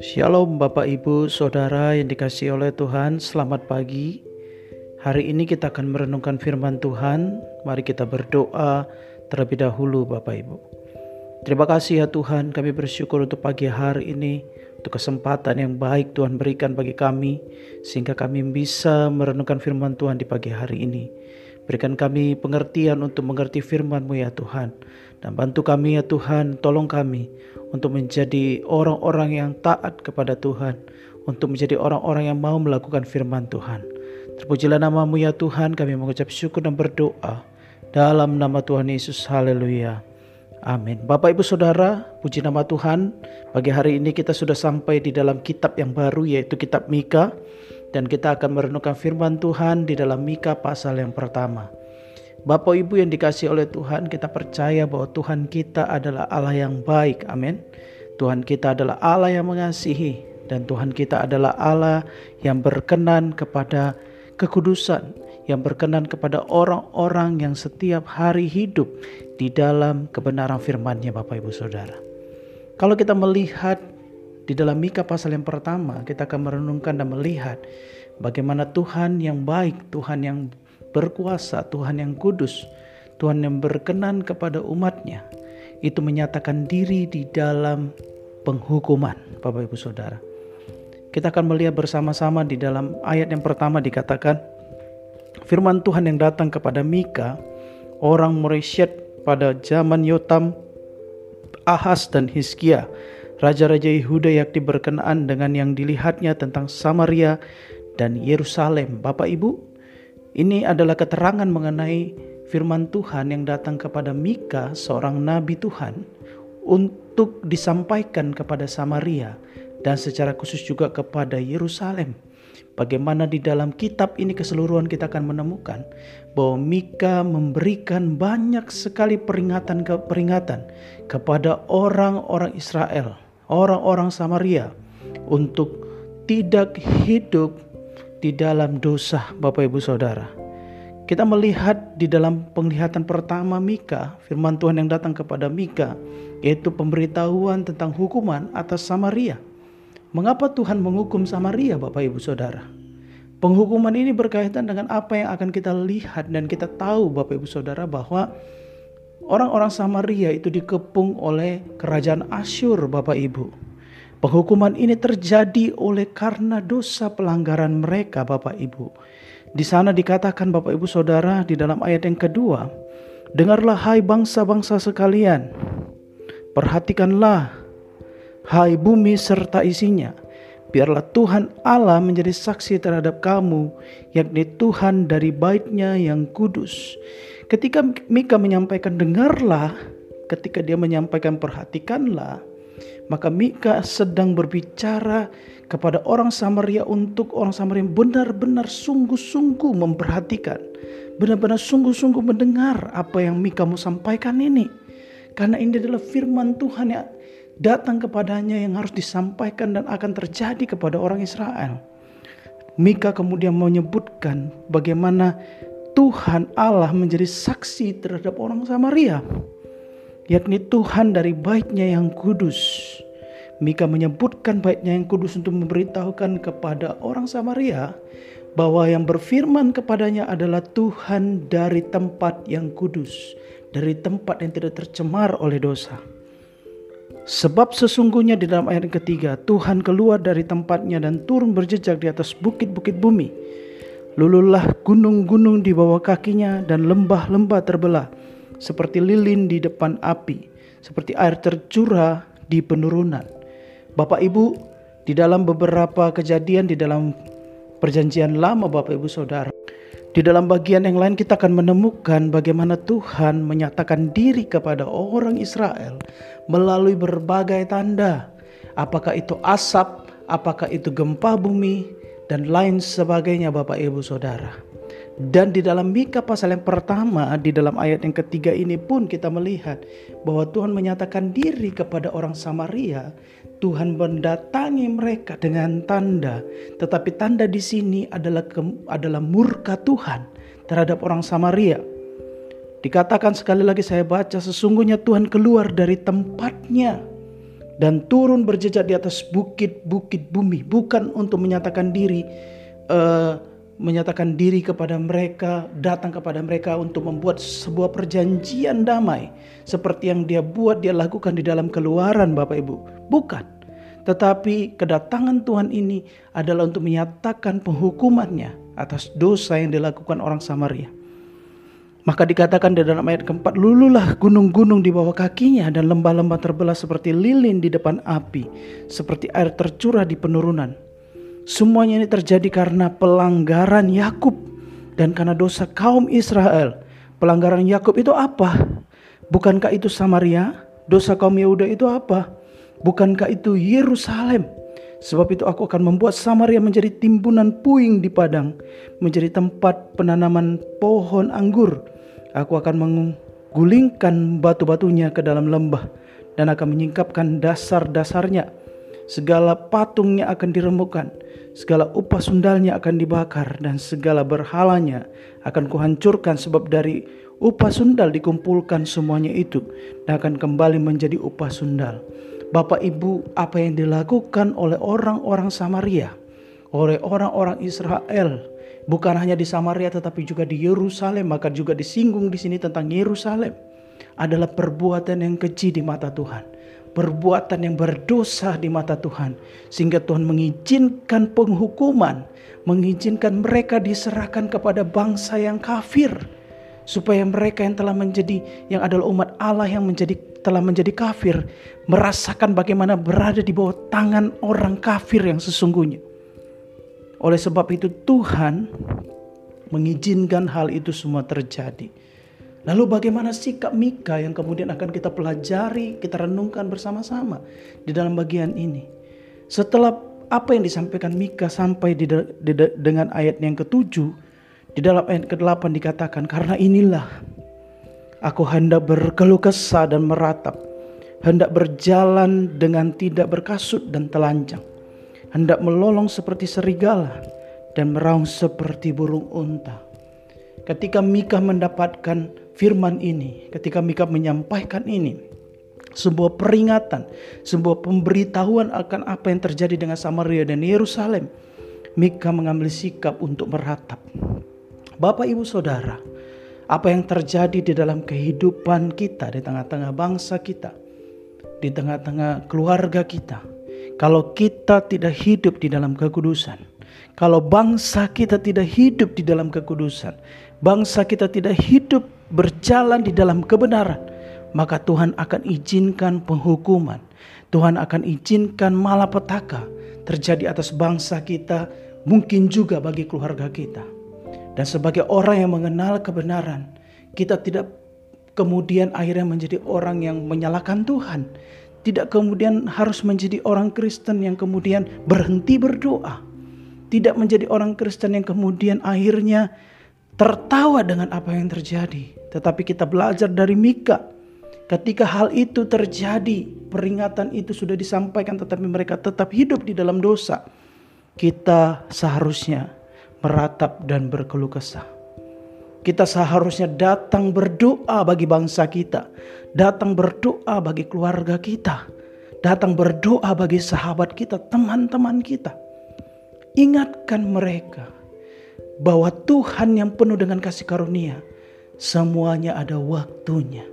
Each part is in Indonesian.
Shalom Bapak Ibu Saudara yang dikasih oleh Tuhan. Selamat pagi. Hari ini kita akan merenungkan firman Tuhan. Mari kita berdoa terlebih dahulu Bapak Ibu. Terima kasih ya Tuhan kami bersyukur untuk pagi hari ini Untuk kesempatan yang baik Tuhan berikan bagi kami Sehingga kami bisa merenungkan firman Tuhan di pagi hari ini Berikan kami pengertian untuk mengerti firman-Mu ya Tuhan. Dan bantu kami ya Tuhan, tolong kami untuk menjadi orang-orang yang taat kepada Tuhan. Untuk menjadi orang-orang yang mau melakukan firman Tuhan. Terpujilah namamu ya Tuhan, kami mengucap syukur dan berdoa. Dalam nama Tuhan Yesus, haleluya. Amin. Bapak ibu saudara, puji nama Tuhan. Pagi hari ini kita sudah sampai di dalam kitab yang baru yaitu kitab Mika dan kita akan merenungkan firman Tuhan di dalam Mika pasal yang pertama. Bapak Ibu yang dikasih oleh Tuhan, kita percaya bahwa Tuhan kita adalah Allah yang baik. Amin. Tuhan kita adalah Allah yang mengasihi dan Tuhan kita adalah Allah yang berkenan kepada kekudusan, yang berkenan kepada orang-orang yang setiap hari hidup di dalam kebenaran firman-Nya Bapak Ibu Saudara. Kalau kita melihat di dalam Mika pasal yang pertama kita akan merenungkan dan melihat bagaimana Tuhan yang baik, Tuhan yang berkuasa, Tuhan yang kudus, Tuhan yang berkenan kepada umatnya itu menyatakan diri di dalam penghukuman Bapak Ibu Saudara. Kita akan melihat bersama-sama di dalam ayat yang pertama dikatakan firman Tuhan yang datang kepada Mika orang Moresyet pada zaman Yotam, Ahas dan Hizkia Raja-raja Yehuda yakni berkenaan dengan yang dilihatnya tentang Samaria dan Yerusalem. Bapak Ibu, ini adalah keterangan mengenai firman Tuhan yang datang kepada Mika, seorang nabi Tuhan, untuk disampaikan kepada Samaria dan secara khusus juga kepada Yerusalem. Bagaimana di dalam kitab ini keseluruhan kita akan menemukan bahwa Mika memberikan banyak sekali peringatan ke peringatan kepada orang-orang Israel orang-orang Samaria untuk tidak hidup di dalam dosa Bapak Ibu Saudara. Kita melihat di dalam penglihatan pertama Mika, firman Tuhan yang datang kepada Mika, yaitu pemberitahuan tentang hukuman atas Samaria. Mengapa Tuhan menghukum Samaria Bapak Ibu Saudara? Penghukuman ini berkaitan dengan apa yang akan kita lihat dan kita tahu Bapak Ibu Saudara bahwa Orang-orang Samaria itu dikepung oleh kerajaan Asyur, Bapak Ibu. Penghukuman ini terjadi oleh karena dosa pelanggaran mereka, Bapak Ibu. Di sana dikatakan Bapak Ibu Saudara di dalam ayat yang kedua, Dengarlah hai bangsa-bangsa sekalian, perhatikanlah hai bumi serta isinya, biarlah Tuhan Allah menjadi saksi terhadap kamu, yakni Tuhan dari baitnya yang kudus. Ketika Mika menyampaikan dengarlah, ketika dia menyampaikan perhatikanlah, maka Mika sedang berbicara kepada orang Samaria untuk orang Samaria benar-benar sungguh-sungguh memperhatikan, benar-benar sungguh-sungguh mendengar apa yang Mika mau sampaikan ini. Karena ini adalah firman Tuhan yang datang kepadanya yang harus disampaikan dan akan terjadi kepada orang Israel. Mika kemudian menyebutkan bagaimana Tuhan Allah menjadi saksi terhadap orang Samaria, yakni Tuhan dari baiknya yang kudus. Mika menyebutkan baiknya yang kudus untuk memberitahukan kepada orang Samaria bahwa yang berfirman kepadanya adalah Tuhan dari tempat yang kudus, dari tempat yang tidak tercemar oleh dosa. Sebab sesungguhnya di dalam ayat ketiga Tuhan keluar dari tempatnya dan turun berjejak di atas bukit-bukit bumi Lululah gunung-gunung di bawah kakinya dan lembah-lembah terbelah seperti lilin di depan api, seperti air tercurah di penurunan. Bapak Ibu, di dalam beberapa kejadian di dalam perjanjian lama Bapak Ibu Saudara, di dalam bagian yang lain kita akan menemukan bagaimana Tuhan menyatakan diri kepada orang Israel melalui berbagai tanda. Apakah itu asap, apakah itu gempa bumi, dan lain sebagainya Bapak Ibu Saudara. Dan di dalam Mika pasal yang pertama di dalam ayat yang ketiga ini pun kita melihat bahwa Tuhan menyatakan diri kepada orang Samaria. Tuhan mendatangi mereka dengan tanda, tetapi tanda di sini adalah adalah murka Tuhan terhadap orang Samaria. Dikatakan sekali lagi saya baca sesungguhnya Tuhan keluar dari tempatnya dan turun berjejak di atas bukit-bukit bumi bukan untuk menyatakan diri uh, menyatakan diri kepada mereka, datang kepada mereka untuk membuat sebuah perjanjian damai seperti yang dia buat dia lakukan di dalam keluaran Bapak Ibu. Bukan. Tetapi kedatangan Tuhan ini adalah untuk menyatakan penghukumannya atas dosa yang dilakukan orang Samaria. Maka dikatakan di dalam ayat keempat, lululah gunung-gunung di bawah kakinya dan lembah-lembah terbelah seperti lilin di depan api, seperti air tercurah di penurunan. Semuanya ini terjadi karena pelanggaran Yakub dan karena dosa kaum Israel. Pelanggaran Yakub itu apa? Bukankah itu Samaria? Dosa kaum Yehuda itu apa? Bukankah itu Yerusalem? Sebab itu aku akan membuat Samaria menjadi timbunan puing di padang, menjadi tempat penanaman pohon anggur. Aku akan menggulingkan batu-batunya ke dalam lembah dan akan menyingkapkan dasar-dasarnya. Segala patungnya akan diremukkan, segala upah sundalnya akan dibakar dan segala berhalanya akan kuhancurkan sebab dari upah sundal dikumpulkan semuanya itu dan akan kembali menjadi upah sundal. Bapak Ibu, apa yang dilakukan oleh orang-orang Samaria, oleh orang-orang Israel, bukan hanya di Samaria tetapi juga di Yerusalem, maka juga disinggung di sini tentang Yerusalem. Adalah perbuatan yang keji di mata Tuhan. Perbuatan yang berdosa di mata Tuhan. Sehingga Tuhan mengizinkan penghukuman, mengizinkan mereka diserahkan kepada bangsa yang kafir. Supaya mereka yang telah menjadi yang adalah umat Allah yang menjadi telah menjadi kafir merasakan bagaimana berada di bawah tangan orang kafir yang sesungguhnya. Oleh sebab itu Tuhan mengizinkan hal itu semua terjadi. Lalu bagaimana sikap Mika yang kemudian akan kita pelajari, kita renungkan bersama-sama di dalam bagian ini. Setelah apa yang disampaikan Mika sampai di, di, dengan ayat yang ketujuh, di dalam ayat ke-8 dikatakan, karena inilah aku hendak berkeluh kesah dan meratap, hendak berjalan dengan tidak berkasut dan telanjang, hendak melolong seperti serigala dan meraung seperti burung unta. Ketika Mika mendapatkan firman ini, ketika Mika menyampaikan ini, sebuah peringatan, sebuah pemberitahuan akan apa yang terjadi dengan Samaria dan Yerusalem, Mika mengambil sikap untuk meratap. Bapak, ibu, saudara, apa yang terjadi di dalam kehidupan kita, di tengah-tengah bangsa kita, di tengah-tengah keluarga kita, kalau kita tidak hidup di dalam kekudusan, kalau bangsa kita tidak hidup di dalam kekudusan, bangsa kita tidak hidup berjalan di dalam kebenaran, maka Tuhan akan izinkan penghukuman. Tuhan akan izinkan malapetaka terjadi atas bangsa kita, mungkin juga bagi keluarga kita. Dan sebagai orang yang mengenal kebenaran, kita tidak kemudian akhirnya menjadi orang yang menyalahkan Tuhan. Tidak kemudian harus menjadi orang Kristen yang kemudian berhenti berdoa. Tidak menjadi orang Kristen yang kemudian akhirnya tertawa dengan apa yang terjadi. Tetapi kita belajar dari Mika. Ketika hal itu terjadi, peringatan itu sudah disampaikan tetapi mereka tetap hidup di dalam dosa. Kita seharusnya meratap dan berkeluh kesah. Kita seharusnya datang berdoa bagi bangsa kita, datang berdoa bagi keluarga kita, datang berdoa bagi sahabat kita, teman-teman kita. Ingatkan mereka bahwa Tuhan yang penuh dengan kasih karunia, semuanya ada waktunya.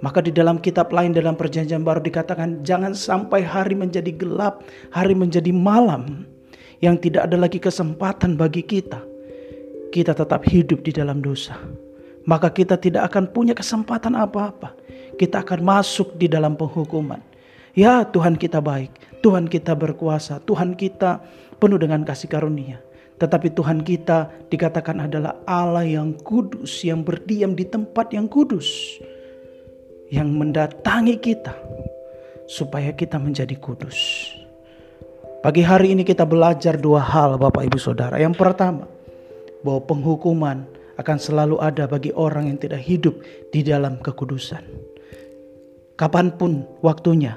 Maka di dalam kitab lain dalam perjanjian baru dikatakan jangan sampai hari menjadi gelap, hari menjadi malam yang tidak ada lagi kesempatan bagi kita, kita tetap hidup di dalam dosa. Maka kita tidak akan punya kesempatan apa-apa. Kita akan masuk di dalam penghukuman. Ya Tuhan kita baik, Tuhan kita berkuasa, Tuhan kita penuh dengan kasih karunia. Tetapi Tuhan kita dikatakan adalah Allah yang kudus, yang berdiam di tempat yang kudus. Yang mendatangi kita supaya kita menjadi kudus. Pagi hari ini kita belajar dua hal Bapak Ibu Saudara. Yang pertama, bahwa penghukuman akan selalu ada bagi orang yang tidak hidup di dalam kekudusan. Kapan pun waktunya,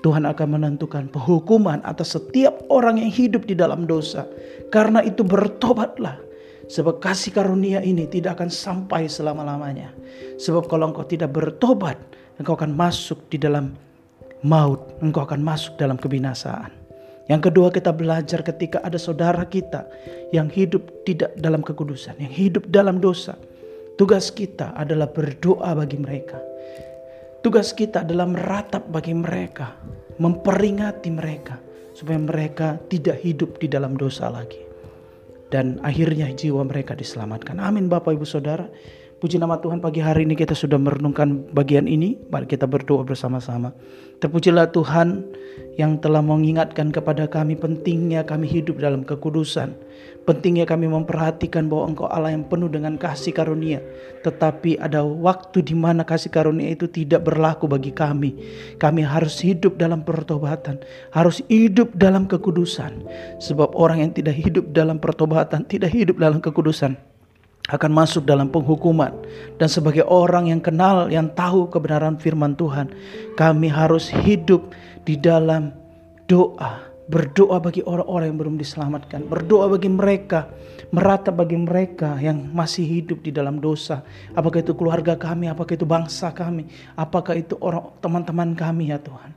Tuhan akan menentukan penghukuman atas setiap orang yang hidup di dalam dosa. Karena itu bertobatlah. Sebab kasih karunia ini tidak akan sampai selama-lamanya. Sebab kalau engkau tidak bertobat, engkau akan masuk di dalam maut, engkau akan masuk dalam kebinasaan. Yang kedua kita belajar ketika ada saudara kita yang hidup tidak dalam kekudusan, yang hidup dalam dosa. Tugas kita adalah berdoa bagi mereka. Tugas kita adalah meratap bagi mereka, memperingati mereka supaya mereka tidak hidup di dalam dosa lagi dan akhirnya jiwa mereka diselamatkan. Amin Bapak Ibu Saudara. Puji nama Tuhan pagi hari ini kita sudah merenungkan bagian ini. Mari kita berdoa bersama-sama. Terpujilah Tuhan yang telah mengingatkan kepada kami pentingnya kami hidup dalam kekudusan. Pentingnya kami memperhatikan bahwa Engkau Allah yang penuh dengan kasih karunia. Tetapi ada waktu di mana kasih karunia itu tidak berlaku bagi kami. Kami harus hidup dalam pertobatan. Harus hidup dalam kekudusan. Sebab orang yang tidak hidup dalam pertobatan, tidak hidup dalam kekudusan akan masuk dalam penghukuman. Dan sebagai orang yang kenal yang tahu kebenaran firman Tuhan kami harus hidup di dalam doa. Berdoa bagi orang-orang yang belum diselamatkan. Berdoa bagi mereka merata bagi mereka yang masih hidup di dalam dosa. Apakah itu keluarga kami apakah itu bangsa kami apakah itu orang teman-teman kami ya Tuhan.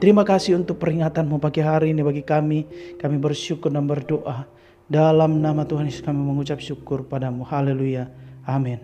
Terima kasih untuk peringatanmu pagi hari ini bagi kami. Kami bersyukur dan berdoa. Dalam nama Tuhan Yesus kami mengucap syukur padamu. Haleluya. Amin.